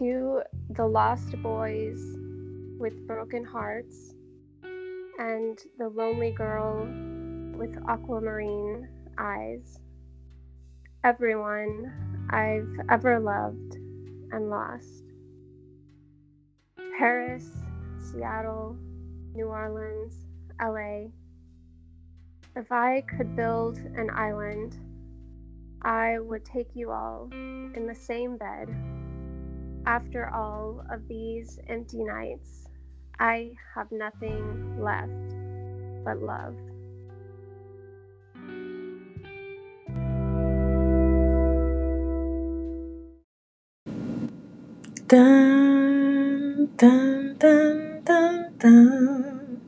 to the lost boys with broken hearts and the lonely girl with aquamarine eyes. Everyone I've ever loved and lost. Paris, Seattle, New Orleans, LA. If I could build an island, I would take you all in the same bed. After all of these empty nights, I have nothing left but love. Dun, dun, dun, dun, dun.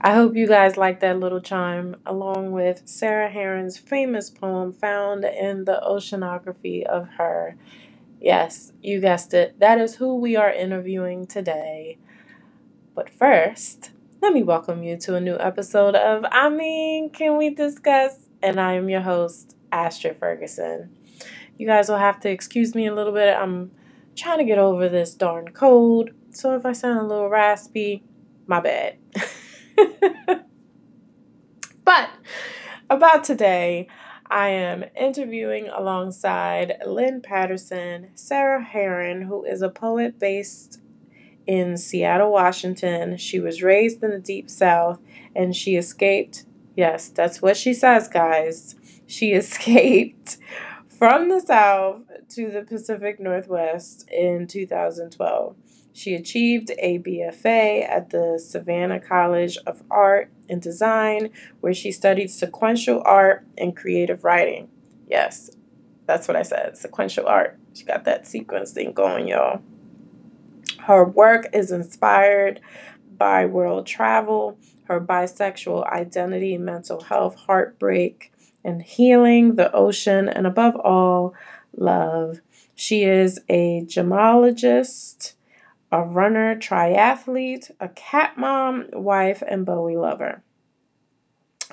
I hope you guys like that little chime, along with Sarah Heron's famous poem found in the oceanography of her. Yes, you guessed it. That is who we are interviewing today. But first, let me welcome you to a new episode of I mean, can we discuss? And I am your host, Astrid Ferguson. You guys will have to excuse me a little bit. I'm trying to get over this darn cold. So if I sound a little raspy, my bad. but about today, I am interviewing alongside Lynn Patterson, Sarah Heron, who is a poet based in Seattle, Washington. She was raised in the Deep South and she escaped. Yes, that's what she says, guys. She escaped from the South to the Pacific Northwest in 2012. She achieved a BFA at the Savannah College of Art and Design, where she studied sequential art and creative writing. Yes, that's what I said sequential art. She got that sequence thing going, y'all. Her work is inspired by world travel, her bisexual identity, mental health, heartbreak, and healing, the ocean, and above all, love. She is a gemologist, a runner, triathlete, a cat mom, wife, and Bowie lover.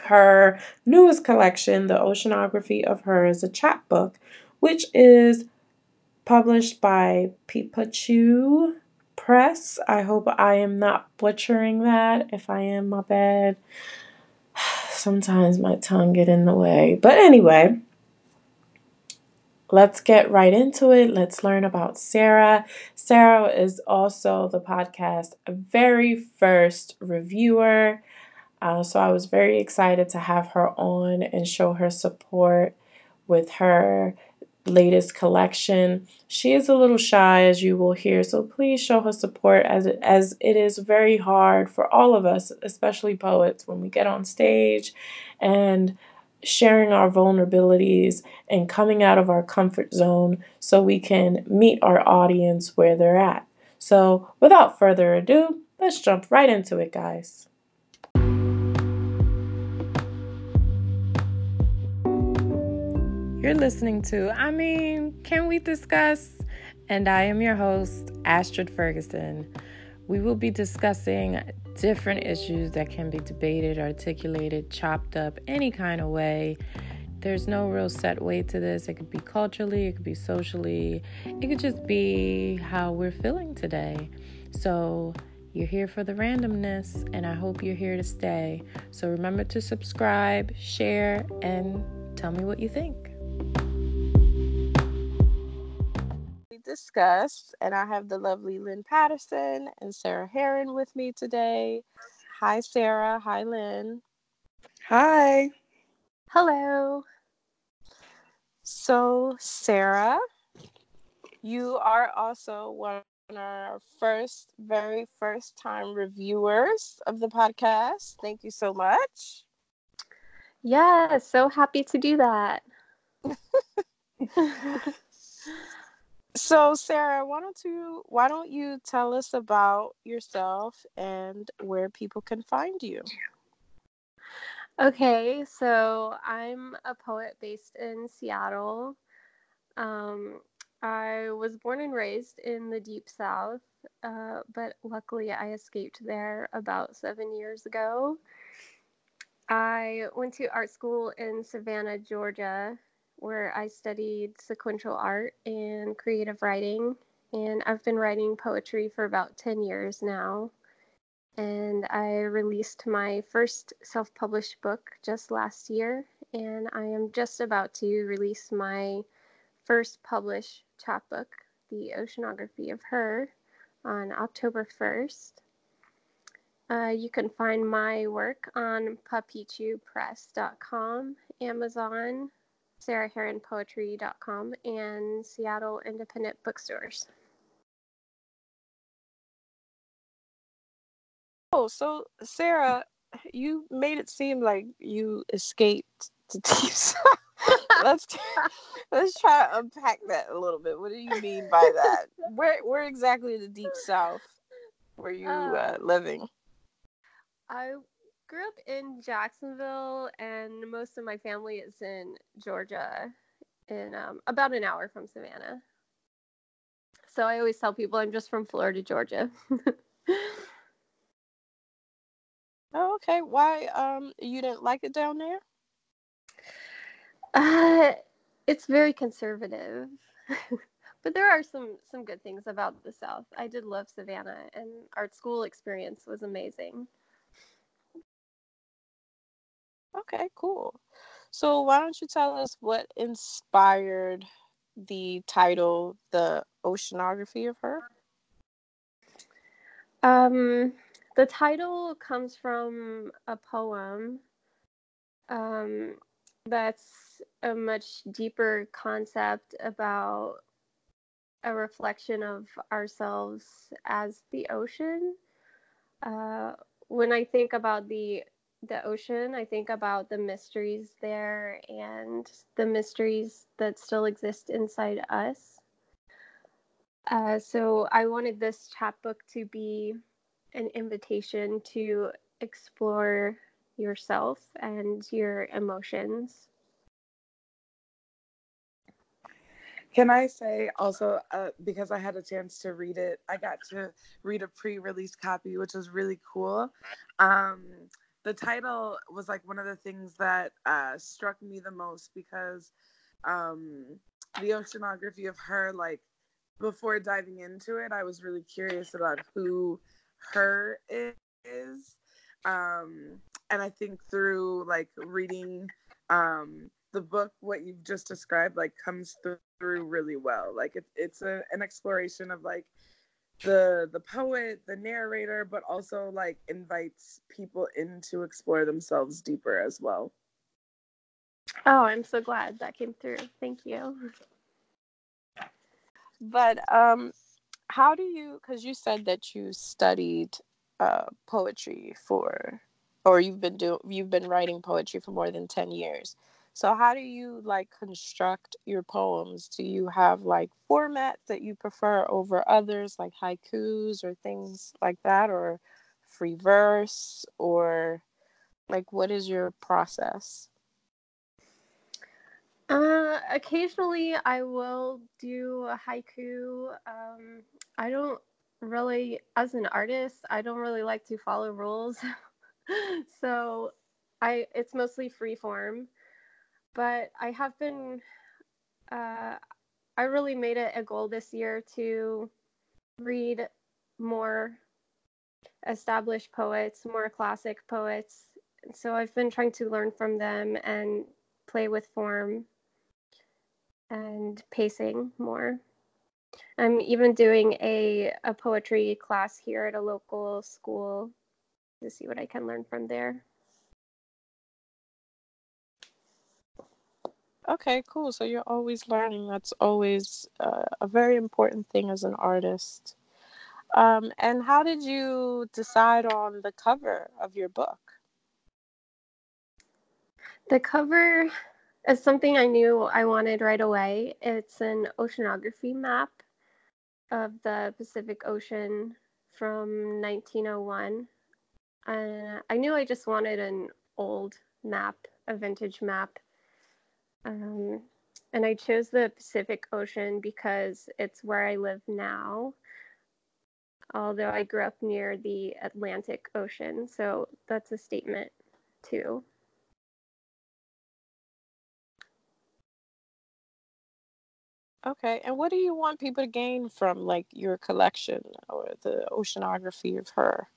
Her newest collection, The Oceanography of Her, is a chapbook, which is published by Pipachu Press. I hope I am not butchering that. If I am, my bad. Sometimes my tongue get in the way. But anyway, let's get right into it. Let's learn about Sarah. Sarah is also the podcast very first reviewer. Uh, so I was very excited to have her on and show her support with her latest collection. She is a little shy, as you will hear, so please show her support as it, as it is very hard for all of us, especially poets, when we get on stage and sharing our vulnerabilities and coming out of our comfort zone so we can meet our audience where they're at. So, without further ado, let's jump right into it, guys. You're listening to I mean, can we discuss? And I am your host, Astrid Ferguson. We will be discussing different issues that can be debated, articulated, chopped up any kind of way. There's no real set way to this. It could be culturally, it could be socially, it could just be how we're feeling today. So, you're here for the randomness, and I hope you're here to stay. So, remember to subscribe, share, and tell me what you think. Discuss, and I have the lovely Lynn Patterson and Sarah Heron with me today. Hi, Sarah. Hi, Lynn. Hi. Hello. So, Sarah, you are also one of our first, very first time reviewers of the podcast. Thank you so much. Yeah, so happy to do that. So, Sarah, why don't you why don't you tell us about yourself and where people can find you? Okay, so I'm a poet based in Seattle. Um, I was born and raised in the Deep South, uh, but luckily I escaped there about seven years ago. I went to art school in Savannah, Georgia, where I studied sequential art and creative writing. and I've been writing poetry for about 10 years now. And I released my first self published book just last year, and I am just about to release my first published chapbook, The Oceanography of Her, on October 1st. Uh, you can find my work on papichupress.com, Amazon, sarahheronpoetry.com, and Seattle independent bookstores. Oh, so Sarah, you made it seem like you escaped to deep south. let's let's try to unpack that a little bit. What do you mean by that? Where where exactly in the deep south were you uh, uh, living? I grew up in Jacksonville, and most of my family is in Georgia, in um, about an hour from Savannah. So I always tell people I'm just from Florida, Georgia. oh, okay. Why um you didn't like it down there? Uh, it's very conservative. but there are some some good things about the South. I did love Savannah, and art school experience was amazing. Okay, cool. So why don't you tell us what inspired the title, The Oceanography of Her? Um, the title comes from a poem um, that's a much deeper concept about a reflection of ourselves as the ocean. Uh, when I think about the the ocean. I think about the mysteries there and the mysteries that still exist inside us. Uh, so I wanted this chapbook to be an invitation to explore yourself and your emotions. Can I say also, uh, because I had a chance to read it, I got to read a pre release copy, which was really cool. Um, the title was like one of the things that uh, struck me the most because um, the oceanography of her, like before diving into it, I was really curious about who her is. Um, and I think through like reading um, the book, what you've just described, like comes through really well. Like it, it's a, an exploration of like the the poet, the narrator, but also like invites people in to explore themselves deeper as well. Oh, I'm so glad that came through. Thank you. But um how do you cuz you said that you studied uh poetry for or you've been doing you've been writing poetry for more than 10 years. So how do you like construct your poems? Do you have like formats that you prefer over others like haikus or things like that or free verse or like what is your process? Uh, occasionally I will do a haiku. Um, I don't really, as an artist, I don't really like to follow rules. so I, it's mostly free form but I have been, uh, I really made it a goal this year to read more established poets, more classic poets. So I've been trying to learn from them and play with form and pacing more. I'm even doing a, a poetry class here at a local school to see what I can learn from there. Okay, cool. So you're always learning. That's always uh, a very important thing as an artist. Um, and how did you decide on the cover of your book? The cover is something I knew I wanted right away. It's an oceanography map of the Pacific Ocean from 1901. Uh, I knew I just wanted an old map, a vintage map um, and I chose the Pacific Ocean because it's where I live now, although I grew up near the Atlantic Ocean. So that's a statement too. Okay, and what do you want people to gain from like your collection or the oceanography of her?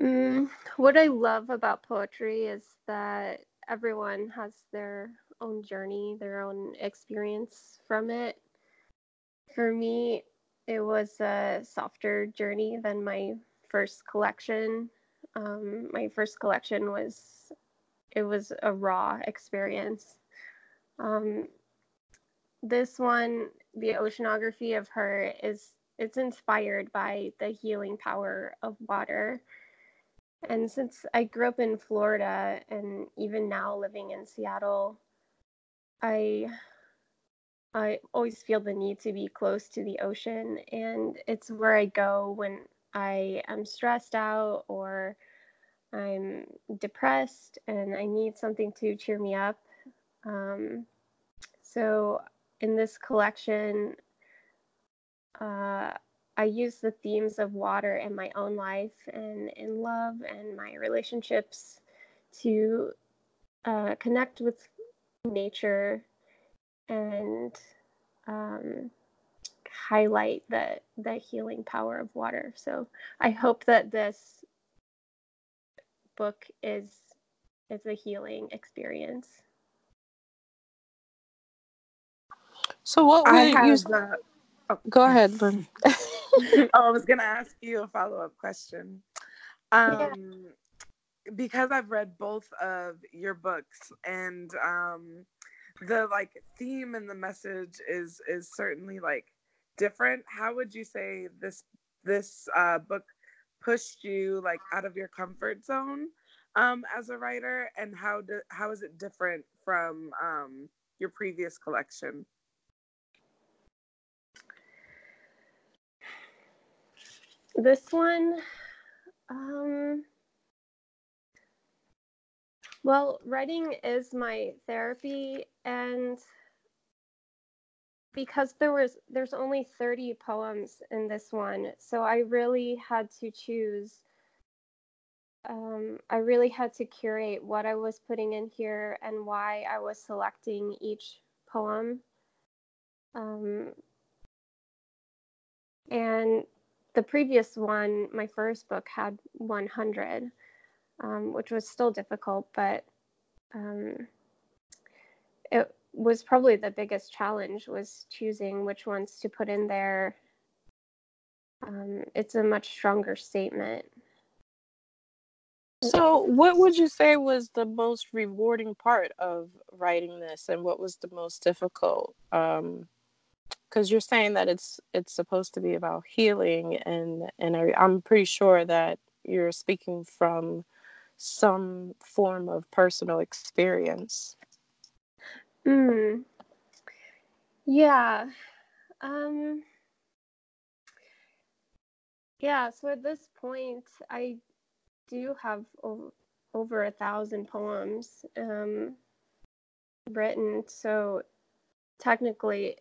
Mm, what I love about poetry is that everyone has their own journey, their own experience from it. For me, it was a softer journey than my first collection. Um, my first collection was it was a raw experience. Um, this one, the oceanography of her is it's inspired by the healing power of water. And since I grew up in Florida and even now living in Seattle, I I always feel the need to be close to the ocean and it's where I go when I am stressed out or I'm depressed and I need something to cheer me up. Um, so in this collection, uh, I use the themes of water in my own life and in love and my relationships to uh, connect with nature and um, highlight the the healing power of water. So I hope that this book is is a healing experience. So what would I you have. s- Uh, oh, go ahead, Lynn. oh, I was gonna ask you a follow up question. Um, because I've read both of your books, and um, the like theme and the message is is certainly like different. How would you say this this uh, book pushed you like out of your comfort zone um, as a writer, and how do, how is it different from um, your previous collection? This one, um, well, writing is my therapy, and because there was there's only 30 poems in this one, so I really had to choose. Um, I really had to curate what I was putting in here and why I was selecting each poem. Um, and the previous one, my first book, had 100, um, which was still difficult, but um, it was probably the biggest challenge was choosing which ones to put in there. Um, it's a much stronger statement. So what would you say was the most rewarding part of writing this, and what was the most difficult? Um, because you're saying that it's it's supposed to be about healing, and and I, I'm pretty sure that you're speaking from some form of personal experience. Mm. Yeah. Um, yeah, so at this point, I do have o- over a thousand poems um, written. So technically,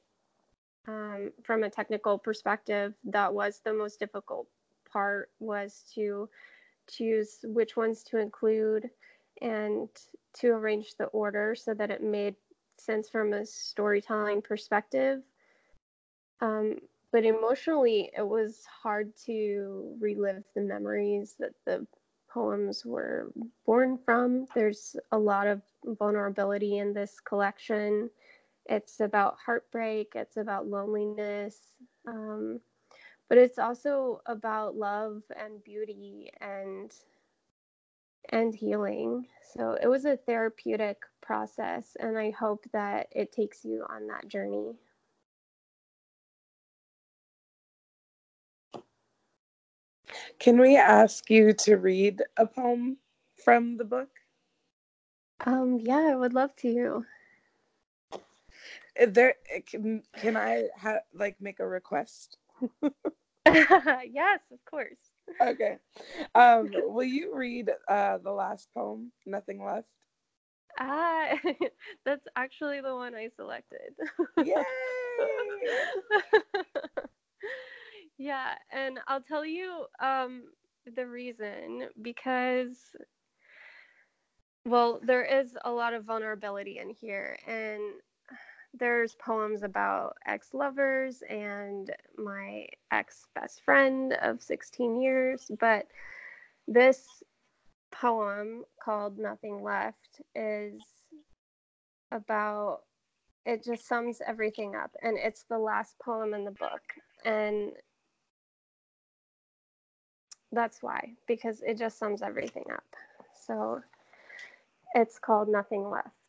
um, from a technical perspective, that was the most difficult part was to choose which ones to include and to arrange the order so that it made sense from a storytelling perspective. Um, but emotionally, it was hard to relive the memories that the poems were born from. There's a lot of vulnerability in this collection. It's about heartbreak, it's about loneliness, um, but it's also about love and beauty and and healing. So it was a therapeutic process, and I hope that it takes you on that journey. Can we ask you to read a poem from the book? Um, yeah, I would love to. There can can I ha- like make a request? yes, of course. Okay. Um, will you read uh, the last poem, Nothing Left? Ah, that's actually the one I selected. Yay! yeah, and I'll tell you um, the reason because well, there is a lot of vulnerability in here, and there's poems about ex lovers and my ex best friend of 16 years, but this poem called Nothing Left is about it just sums everything up and it's the last poem in the book and that's why because it just sums everything up. So it's called nothing left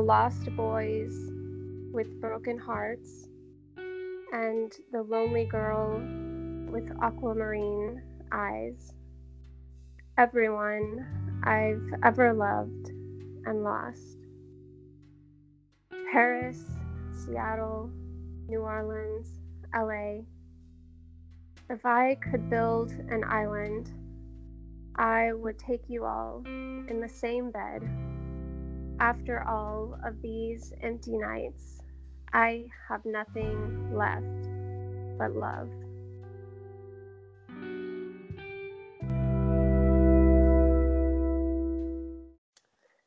the lost boys with broken hearts and the lonely girl with aquamarine eyes. Everyone I've ever loved and lost. Paris, Seattle, New Orleans, LA. If I could build an island, I would take you all in the same bed after all of these empty nights, I have nothing left but love.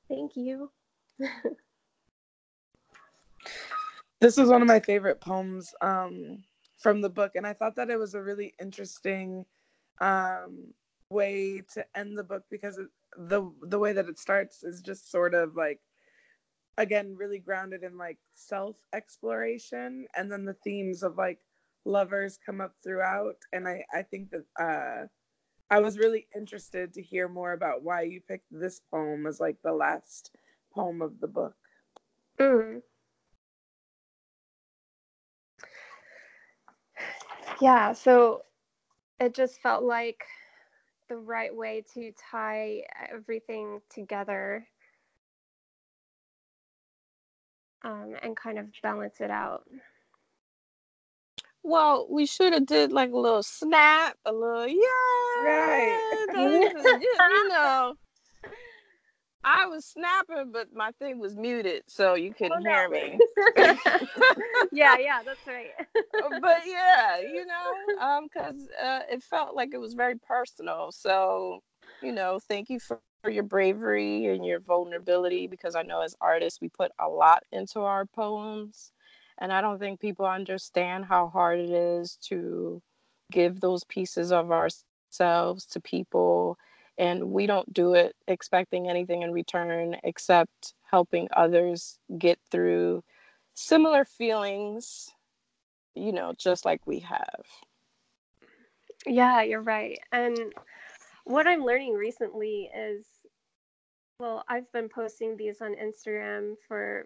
Thank you. this is one of my favorite poems um, from the book, and I thought that it was a really interesting um, way to end the book because it, the the way that it starts is just sort of like again really grounded in like self exploration and then the themes of like lovers come up throughout. And i i think that uh i was really interested to hear more about why you picked this poem as like the last poem of the book. Mm. yeah so it just felt like the right way to tie everything together um, and kind of balance it out. Well, we should have did like a little snap, a little yeah, right. you know, I was snapping, but my thing was muted, so you couldn't oh, hear me. yeah, yeah, that's right. but yeah, you know, um, because uh, it felt like it was very personal. So, you know, thank you for, for your bravery and your vulnerability, because I know as artists we put a lot into our poems, and I don't think people understand how hard it is to give those pieces of ourselves to people and we don't do it expecting anything in return except helping others get through similar feelings you know just like we have. Yeah you're right. And what i'm learning recently is well i've been posting these on instagram for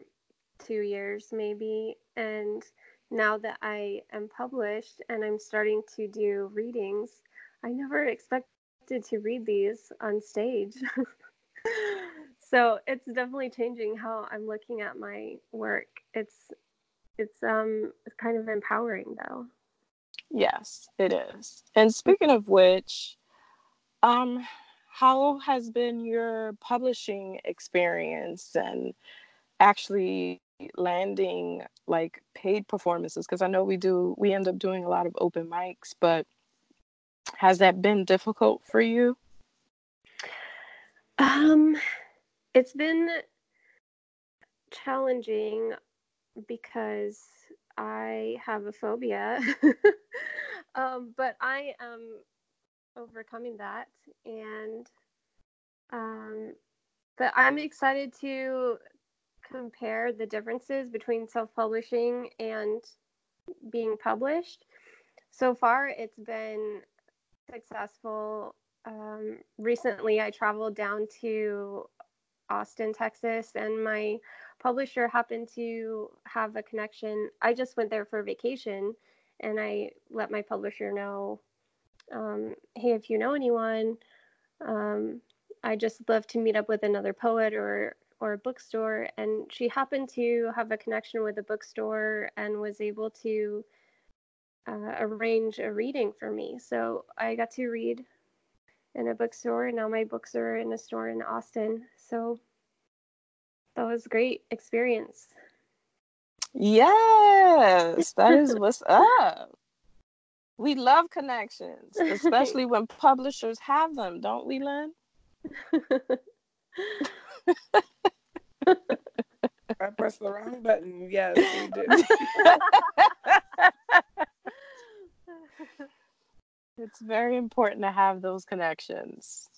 two years maybe and now that i am published and i'm starting to do readings i never expect to read these on stage. so it's definitely changing how I'm looking at my work. It's it's um it's kind of empowering though. Yes, it is. And speaking of which, um how has been your publishing experience and actually landing like paid performances because I know we do we end up doing a lot of open mics, but has that been difficult for you? Um, it's been challenging because I have a phobia. um, but I am overcoming that and um, but I'm excited to compare the differences between self-publishing and being published. So far it's been successful. Um, recently, I traveled down to Austin, Texas, and my publisher happened to have a connection. I just went there for vacation and I let my publisher know um, hey, if you know anyone, um, I just love to meet up with another poet or or a bookstore. And she happened to have a connection with a bookstore and was able to uh, arrange a reading for me. So I got to read in a bookstore, and now my books are in a store in Austin. So that was a great experience. Yes, that is what's up. We love connections, especially when publishers have them, don't we, Lynn? I pressed the wrong button. Yes, we did. it's very important to have those connections.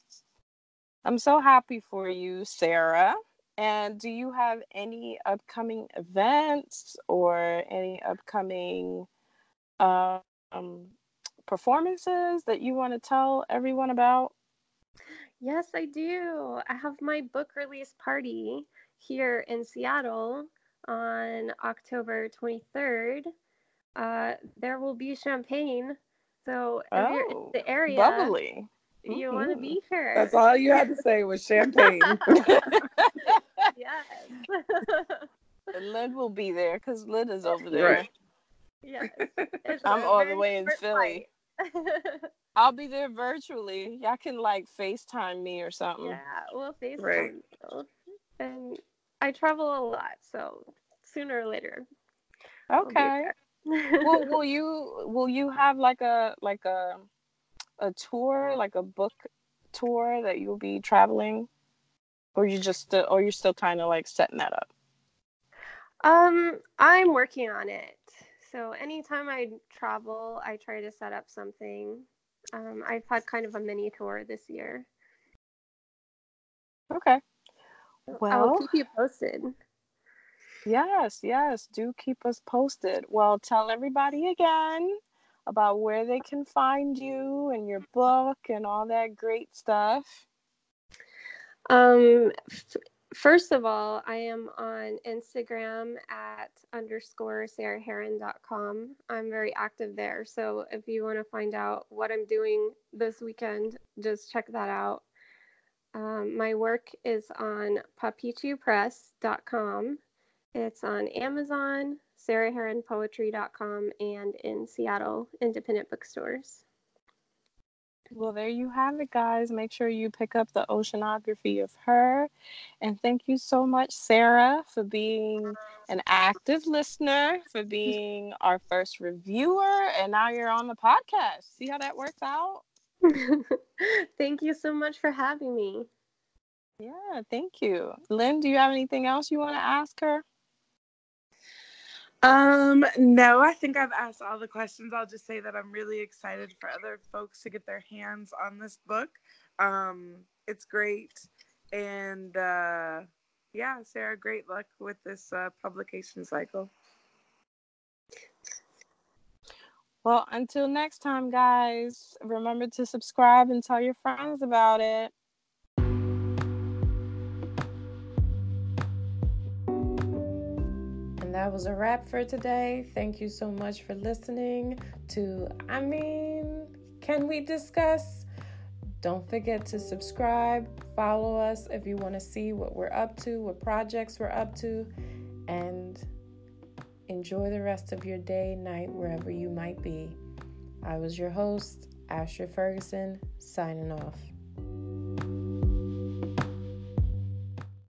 I'm so happy for you, Sarah. And do you have any upcoming events or any upcoming um, performances that you want to tell everyone about? Yes, I do. I have my book release party here in Seattle on October 23rd. Uh, there will be champagne. So if oh, you're in the area, bubbly. you mm-hmm. want to be here. That's all you had to say was champagne. yes. and Lynn will be there because Lynn is over there. Right. Yes. I'm all the way in Philly. I'll be there virtually. Y'all can like FaceTime me or something. Yeah, we'll FaceTime. Right. And I travel a lot, so sooner or later. Okay. Well, will you will you have like a like a a tour, like a book tour that you'll be traveling, or you just uh, or you're still kind of like setting that up? Um, I'm working on it. So anytime I travel, I try to set up something. Um, I've had kind of a mini tour this year. Okay. Well, I'll keep you posted. Yes, yes, do keep us posted. Well, tell everybody again about where they can find you and your book and all that great stuff. Um, f- first of all, I am on Instagram at underscore sarahheron.com. I'm very active there. So if you want to find out what I'm doing this weekend, just check that out. Um, my work is on papichupress.com. It's on Amazon, sarahheronpoetry.com, and in Seattle independent bookstores. Well, there you have it, guys. Make sure you pick up the oceanography of her. And thank you so much, Sarah, for being an active listener, for being our first reviewer. And now you're on the podcast. See how that works out? thank you so much for having me. Yeah, thank you. Lynn, do you have anything else you want to ask her? Um, no, I think I've asked all the questions. I'll just say that I'm really excited for other folks to get their hands on this book. Um, it's great. And uh, yeah, Sarah, great luck with this uh, publication cycle. Well, until next time, guys, remember to subscribe and tell your friends about it. That was a wrap for today. Thank you so much for listening to I mean, can we discuss? Don't forget to subscribe, follow us if you want to see what we're up to, what projects we're up to, and enjoy the rest of your day, night, wherever you might be. I was your host, Astrid Ferguson, signing off.